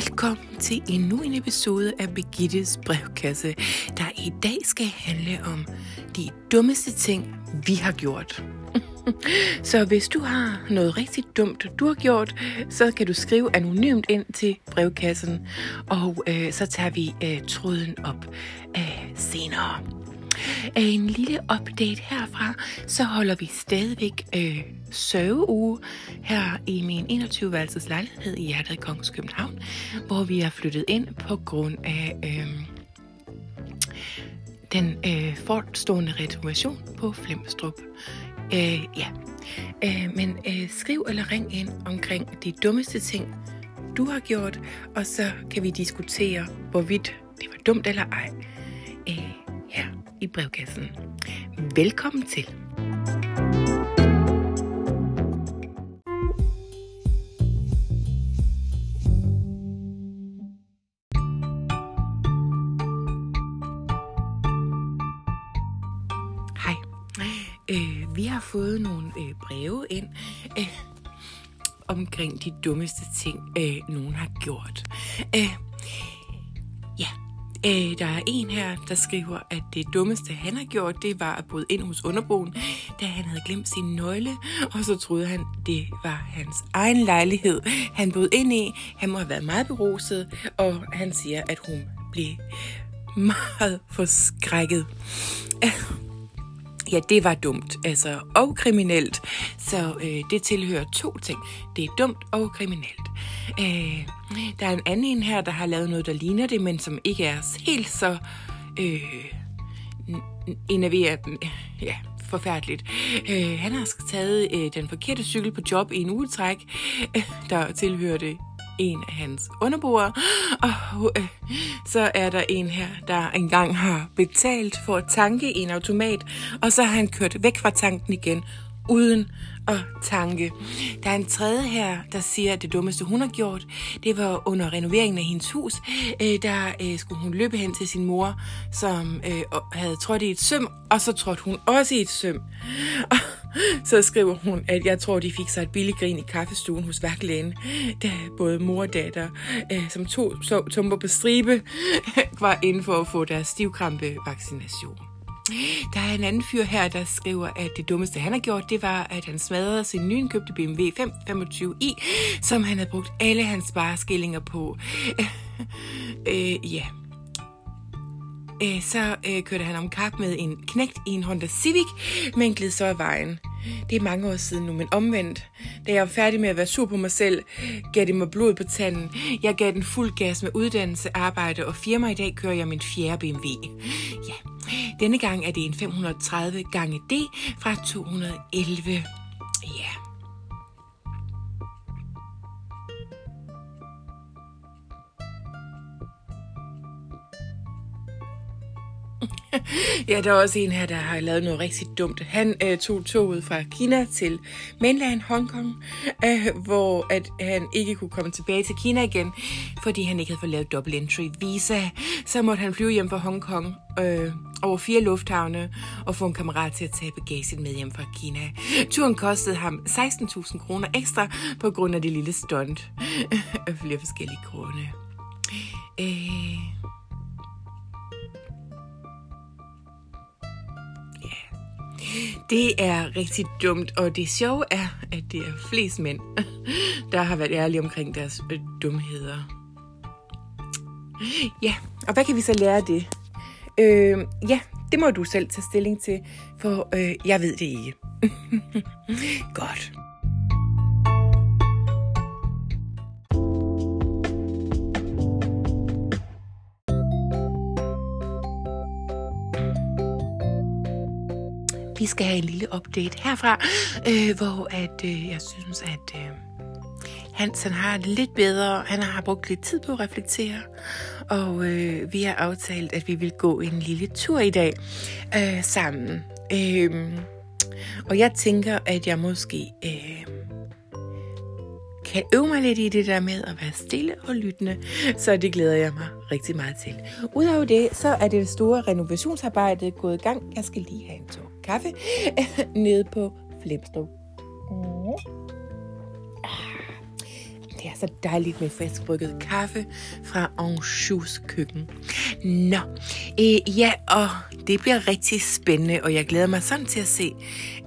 Velkommen til endnu en episode af Begittes brevkasse, der i dag skal handle om de dummeste ting, vi har gjort. Så hvis du har noget rigtig dumt, du har gjort, så kan du skrive anonymt ind til brevkassen, og øh, så tager vi øh, tråden op øh, senere. En lille update herfra, så holder vi stadigvæk øh, sørgeuge her i min 21-værelses lejlighed i hjertet af Kongens København, hvor vi er flyttet ind på grund af øh, den øh, forestående renovation på Flemstrup. Øh, ja, øh, men øh, skriv eller ring ind omkring de dummeste ting, du har gjort, og så kan vi diskutere, hvorvidt det var dumt eller ej. Øh, i brevkassen. Velkommen til. Hej. Øh, vi har fået nogle øh, breve ind øh, omkring de dummeste ting, øh, nogen har gjort. Øh, Øh, der er en her, der skriver, at det dummeste, han har gjort, det var at bryde ind hos underboen, da han havde glemt sin nøgle, og så troede han, det var hans egen lejlighed. Han boede ind i, han må have været meget beruset, og han siger, at hun blev meget forskrækket. Ja, det var dumt, altså, og kriminelt. Så øh, det tilhører to ting. Det er dumt og kriminelt. Øh, der er en anden en her, der har lavet noget, der ligner det, men som ikke er helt så øh, enerveret, Ja, forfærdeligt. Øh, han har altså taget øh, den forkerte cykel på job i en ugetræk, øh, der tilhørte en af hans underboer. Og øh, så er der en her, der engang har betalt for at tanke i en automat, og så har han kørt væk fra tanken igen, uden at tanke. Der er en tredje her, der siger, at det dummeste, hun har gjort, det var under renoveringen af hendes hus. Øh, der øh, skulle hun løbe hen til sin mor, som øh, havde trådt i et søm, og så trådte hun også i et søm. Og så skriver hun, at jeg tror, de fik sig et billigt grin i kaffestuen hos værklægen, da både mor og datter, øh, som to så, tumper på stribe, var inde for at få deres stivkrampe vaccination. Der er en anden fyr her, der skriver, at det dummeste, han har gjort, det var, at han smadrede sin nyindkøbte BMW 525i, som han havde brugt alle hans spareskillinger på. øh, ja. Øh, så øh, kørte han om kap med en knægt i en Honda Civic, men gled så af vejen. Det er mange år siden nu, men omvendt. Da jeg var færdig med at være sur på mig selv, gav det mig blod på tanden. Jeg gav den fuld gas med uddannelse, arbejde og firma. I dag kører jeg min fjerde BMW. Ja, denne gang er det en 530 gange D fra 211. Ja. ja, der er også en her, der har lavet noget rigtig dumt. Han øh, tog toget fra Kina til mainland Hongkong, øh, hvor at han ikke kunne komme tilbage til Kina igen, fordi han ikke havde fået lavet double entry visa. Så måtte han flyve hjem fra Hongkong øh, over fire lufthavne og få en kammerat til at tage bagagen med hjem fra Kina. Turen kostede ham 16.000 kroner ekstra på grund af det lille stunt af flere forskellige grunde. Øh Det er rigtig dumt, og det sjove er, at det er flest mænd, der har været ærlige omkring deres øh, dumheder. Ja, og hvad kan vi så lære af det? Øh, ja, det må du selv tage stilling til, for øh, jeg ved det ikke. Godt. Vi skal have en lille update herfra, øh, hvor at øh, jeg synes, at øh, Hans han har det lidt bedre. Han har brugt lidt tid på at reflektere, og øh, vi har aftalt, at vi vil gå en lille tur i dag øh, sammen. Øh, og jeg tænker, at jeg måske øh, kan øve mig lidt i det der med at være stille og lyttende, så det glæder jeg mig rigtig meget til. Udover det, så er det store renovationsarbejde gået i gang. Jeg skal lige have en tur kaffe nede på Flemstrup. Mm. det er så dejligt med friskbrygget kaffe fra Anjous køkken. Nå, øh, ja, og det bliver rigtig spændende, og jeg glæder mig sådan til at se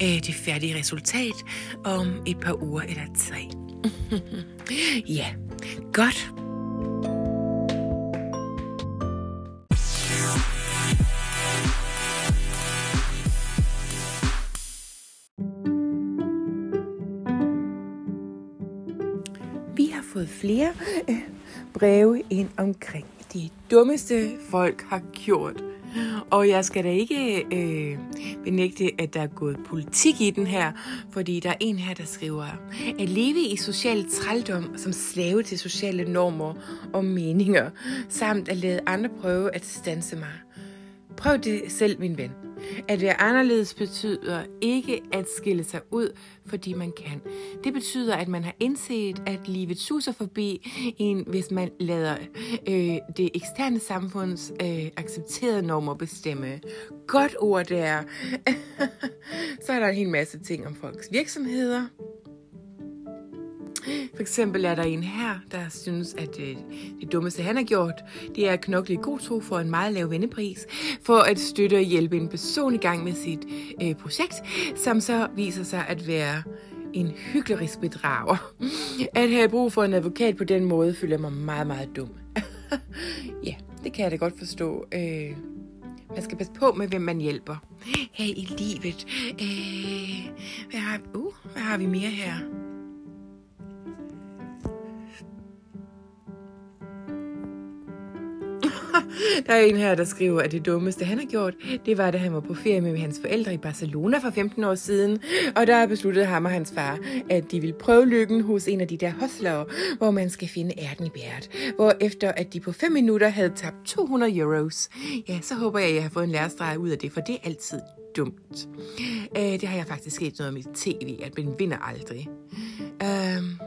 øh, det færdige resultat om et par uger eller tre. ja, godt. Flere øh, breve ind omkring de dummeste folk har gjort. Og jeg skal da ikke øh, benægte, at der er gået politik i den her, fordi der er en her, der skriver, at leve i social trældom som slave til sociale normer og meninger, samt at lade andre prøve at stanse mig. Prøv det selv, min ven. At være anderledes betyder ikke at skille sig ud, fordi man kan. Det betyder, at man har indset, at livet suser forbi en, hvis man lader øh, det eksterne samfunds øh, accepterede normer bestemme. Godt ord der. Så er der en hel masse ting om folks virksomheder. For eksempel er der en her, der synes, at øh, det dummeste, han har gjort, det er at knokle i god tro for en meget lav vendepris, for at støtte og hjælpe en person i gang med sit øh, projekt, som så viser sig at være en hyggelig bedrager. At have brug for en advokat på den måde, føler mig meget, meget dum. ja, det kan jeg da godt forstå. Øh, man skal passe på med, hvem man hjælper. Her i livet. Øh, hvad, har, uh, hvad har vi mere her? Der er en her, der skriver, at det dummeste, han har gjort, det var, da han var på ferie med hans forældre i Barcelona for 15 år siden. Og der besluttede ham og hans far, at de ville prøve lykken hos en af de der hostlere, hvor man skal finde ærten i bæret. Hvor efter at de på 5 minutter havde tabt 200 euros. Ja, så håber jeg, at jeg har fået en lærestreg ud af det, for det er altid dumt. Uh, det har jeg faktisk set noget om i tv, at man vinder aldrig. Uh,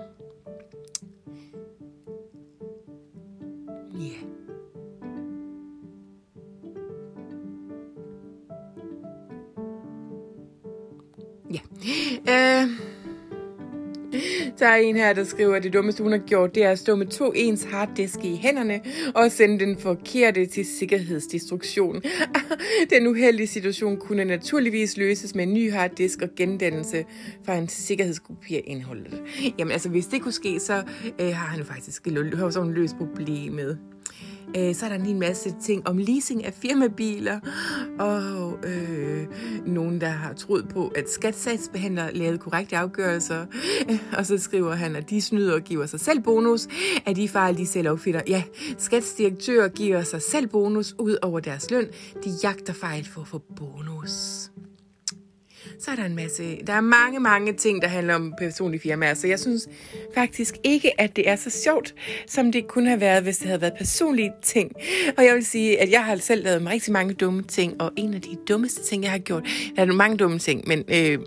der er en her, der skriver, at det dummeste, hun har gjort, det er at stå med to ens harddiske i hænderne og sende den forkerte til sikkerhedsdestruktion. Den uheldige situation kunne naturligvis løses med en ny harddisk og gendannelse fra en sikkerhedskopi af indholdet. Jamen altså, hvis det kunne ske, så øh, har han jo faktisk løst problemet. Øh, så er der en hel masse ting om leasing af firmabiler, og øh, nogen, der har troet på, at skatsatsbehandler lavede korrekte afgørelser. Og så skriver han, at de snyder og giver sig selv bonus, at de fejl, de selv opfinder. Ja, skatsdirektører giver sig selv bonus ud over deres løn. De jagter fejl for at få bonus så er der en masse, der er mange, mange ting, der handler om personlige firmaer, så jeg synes faktisk ikke, at det er så sjovt, som det kunne have været, hvis det havde været personlige ting. Og jeg vil sige, at jeg har selv lavet rigtig mange dumme ting, og en af de dummeste ting, jeg har gjort, der er mange dumme ting, men øh,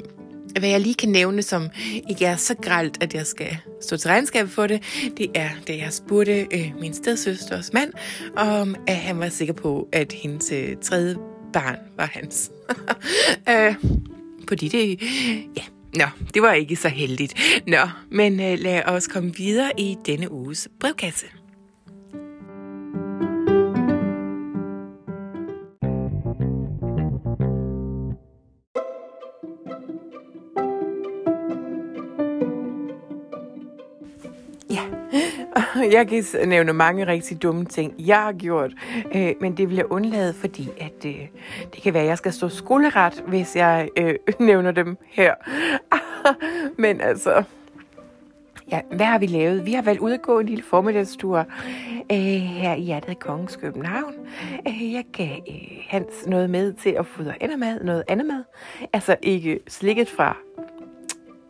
hvad jeg lige kan nævne, som ikke er så gralt, at jeg skal stå til regnskab for det, det er, da jeg spurgte øh, min stedsøsters mand, om at han var sikker på, at hendes øh, tredje barn var hans. øh, fordi det, ja, nå, det var ikke så heldigt. Nå, men uh, lad os komme videre i denne uges brevkasse. Jeg kan nævne mange rigtig dumme ting, jeg har gjort, øh, men det vil jeg undlade, fordi at øh, det kan være, at jeg skal stå skoleret, hvis jeg øh, nævner dem her. men altså, ja, hvad har vi lavet? Vi har valgt ud at gå en lille formiddagstur øh, her i hjertet Kongens København. Øh, jeg gav øh, Hans noget med til at fodre mad, noget andet mad. Altså ikke slikket fra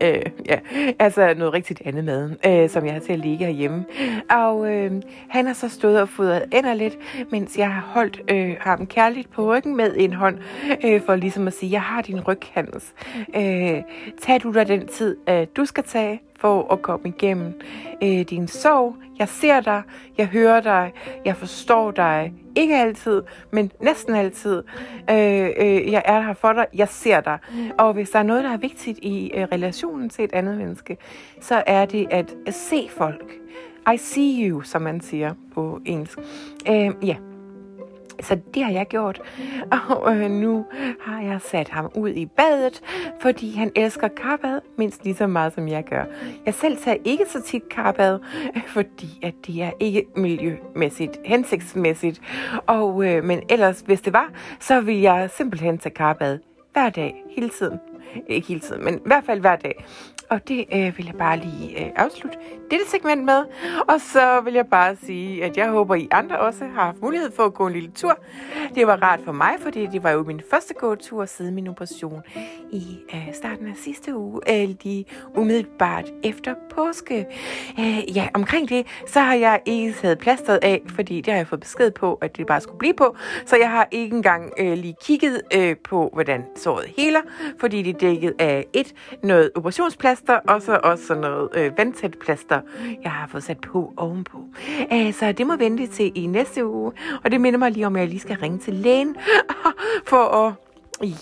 Øh, ja, altså noget rigtigt andet mad, øh, som jeg har til at ligge herhjemme. Og øh, han har så stået og fodret ender lidt, mens jeg har holdt øh, ham kærligt på ryggen med en hånd, øh, for ligesom at sige, jeg har din ryg, Hans. Øh, tag du dig den tid, øh, du skal tage for at komme igennem øh, din sorg. Jeg ser dig, jeg hører dig, jeg forstår dig Ikke altid, men næsten altid. Øh, øh, jeg er her for dig, jeg ser dig. Og hvis der er noget, der er vigtigt i øh, relationen til et andet menneske, så er det at se folk. I see you, som man siger på engelsk. Øh, ja, så det har jeg gjort. Og øh, nu har jeg sat ham ud i badet, fordi han elsker karbad mindst lige så meget, som jeg gør. Jeg selv tager ikke så tit karbad, fordi at det er ikke miljømæssigt hensigtsmæssigt. Og, øh, men ellers, hvis det var, så vil jeg simpelthen tage karbad hver dag, hele tiden. Ikke hele tiden, men i hvert fald hver dag. Og det øh, vil jeg bare lige øh, afslutte dette segment med. Og så vil jeg bare sige, at jeg håber, I andre også har haft mulighed for at gå en lille tur. Det var rart for mig, fordi det var jo min første gåtur siden min operation i øh, starten af sidste uge, øh, lige umiddelbart efter påske. Øh, ja, omkring det, så har jeg ikke taget plasteret af, fordi det har jeg fået besked på, at det bare skulle blive på. Så jeg har ikke engang øh, lige kigget øh, på, hvordan såret heler, fordi det er dækket af et, noget plaster, og så også sådan noget øh, vandtæt plaster, jeg har fået sat på ovenpå. Øh, så det må vente til i næste uge, og det minder mig lige om, at jeg lige skal ringe til lægen for at...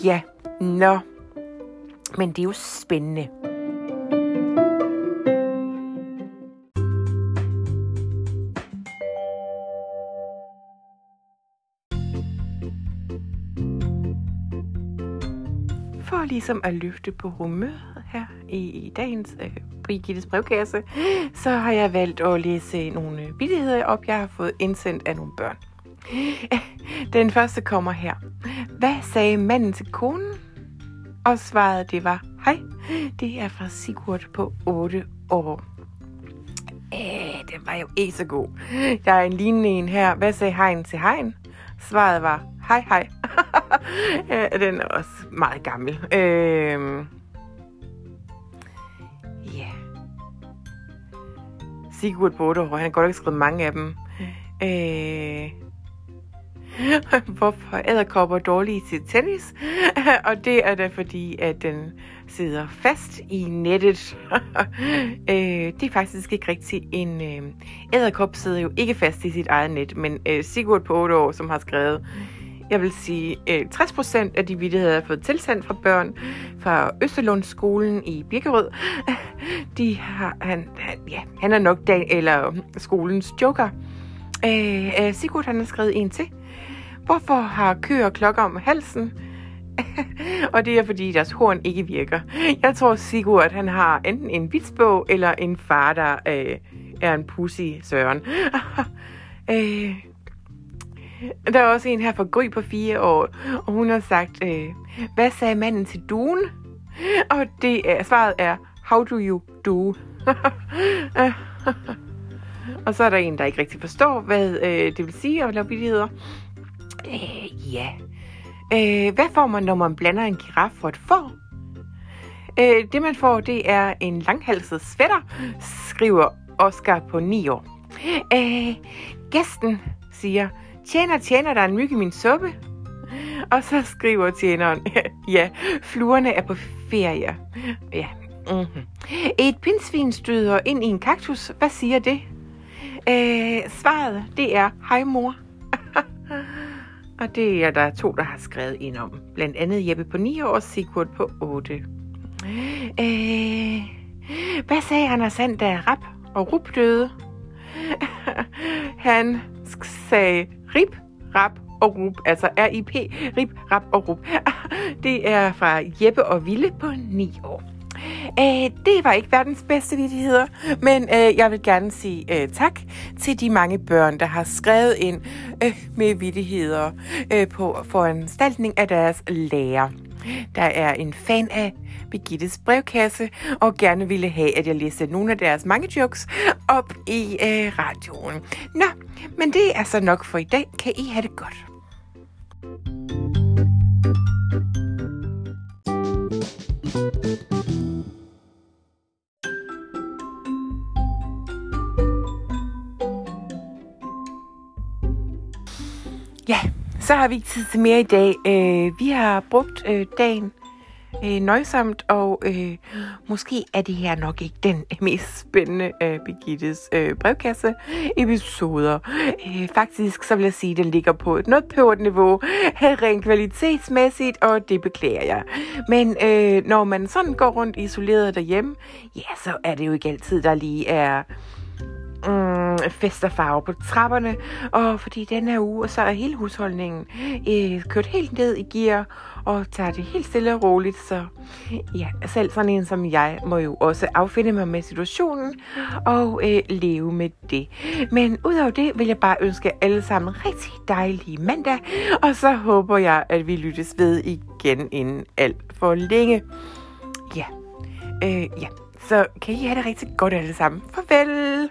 Ja, nå. Men det er jo spændende. Ligesom at løfte på humøret her i, i dagens øh, Brigittes brevkasse, så har jeg valgt at læse nogle øh, vittigheder op, jeg har fået indsendt af nogle børn. Den første kommer her. Hvad sagde manden til konen? Og svaret det var, hej, det er fra Sigurd på 8 år. Æh, den var jo ikke så god. Der er en lignende en her. Hvad sagde hegn til hegn? Svaret var, hej hej. ja, den er også meget gammel. Øh, ja. Sigurd på 8 år, han har godt ikke skrevet mange af dem. Øh, hvorfor æderkopper dårlige til tennis? og det er da fordi, at den sidder fast i nettet. øh, det er faktisk ikke rigtigt. En øh, æderkop sidder jo ikke fast i sit eget net, men øh, Sigurd på 8 år, som har skrevet jeg vil sige, øh, 60% af de vittigheder, jeg har fået tilsendt fra børn fra Østerlundskolen i Birkerød, de har, han, han, ja, han er nok dag, eller øh, skolens joker. Øh, øh, Sigurd han har skrevet en til. Hvorfor har køer klokker om halsen? og det er fordi deres horn ikke virker. Jeg tror Sigurd han har enten en vitsbog eller en far, der øh, er en pussy søren. øh, der er også en her fra Gry på fire år, og hun har sagt, øh, hvad sagde manden til duen? Og det er, svaret er, how do you do? og så er der en, der ikke rigtig forstår, hvad øh, det vil sige at lave vittigheder. Øh, ja. Øh, hvad får man, når man blander en giraf for et får? Øh, det man får, det er en langhalset svætter, skriver Oscar på 9 år. Øh, gæsten siger, tjener, tjener der en myg i min suppe? Og så skriver tjeneren, ja, fluerne er på ferie. Ja. Mm-hmm. Et pindsvin støder ind i en kaktus. Hvad siger det? Øh, svaret, det er, hej mor. og det er der to, der har skrevet ind om. Blandt andet Jeppe på 9 år og Sigurd på 8. Øh, hvad sagde Anders Sand, da Rap og Rup døde? Han sagde rip, rap og rup, altså R-I-P, rip, rap og rup. Det er fra Jeppe og Ville på 9 år. Øh, det var ikke verdens bedste vidigheder, men øh, jeg vil gerne sige øh, tak til de mange børn, der har skrevet ind øh, med vidigheder øh, på foranstaltning af deres lærer der er en fan af Begittes brevkasse, og gerne ville have, at jeg læste nogle af deres mange jokes op i øh, radioen. Nå, men det er så nok for i dag. Kan I have det godt? Ja, så har vi ikke tid til mere i dag. Øh, vi har brugt øh, dagen øh, nøjsomt, og øh, måske er det her nok ikke den mest spændende øh, Birgittes øh, brevkasse-episoder. Øh, faktisk så vil jeg sige, at den ligger på et noget pøvert niveau, rent kvalitetsmæssigt, og det beklager jeg. Men øh, når man sådan går rundt isoleret derhjemme, ja, så er det jo ikke altid, der lige er mm, fest og farve på trapperne, og fordi den her uge, så er hele husholdningen øh, kørt helt ned i gear, og tager det helt stille og roligt, så ja, selv sådan en som jeg må jo også affinde mig med situationen og øh, leve med det. Men udover det vil jeg bare ønske alle sammen rigtig dejlige mandag, og så håber jeg, at vi lyttes ved igen inden alt for længe. Ja, øh, ja. Så kan I have det rigtig godt alle sammen. Farvel!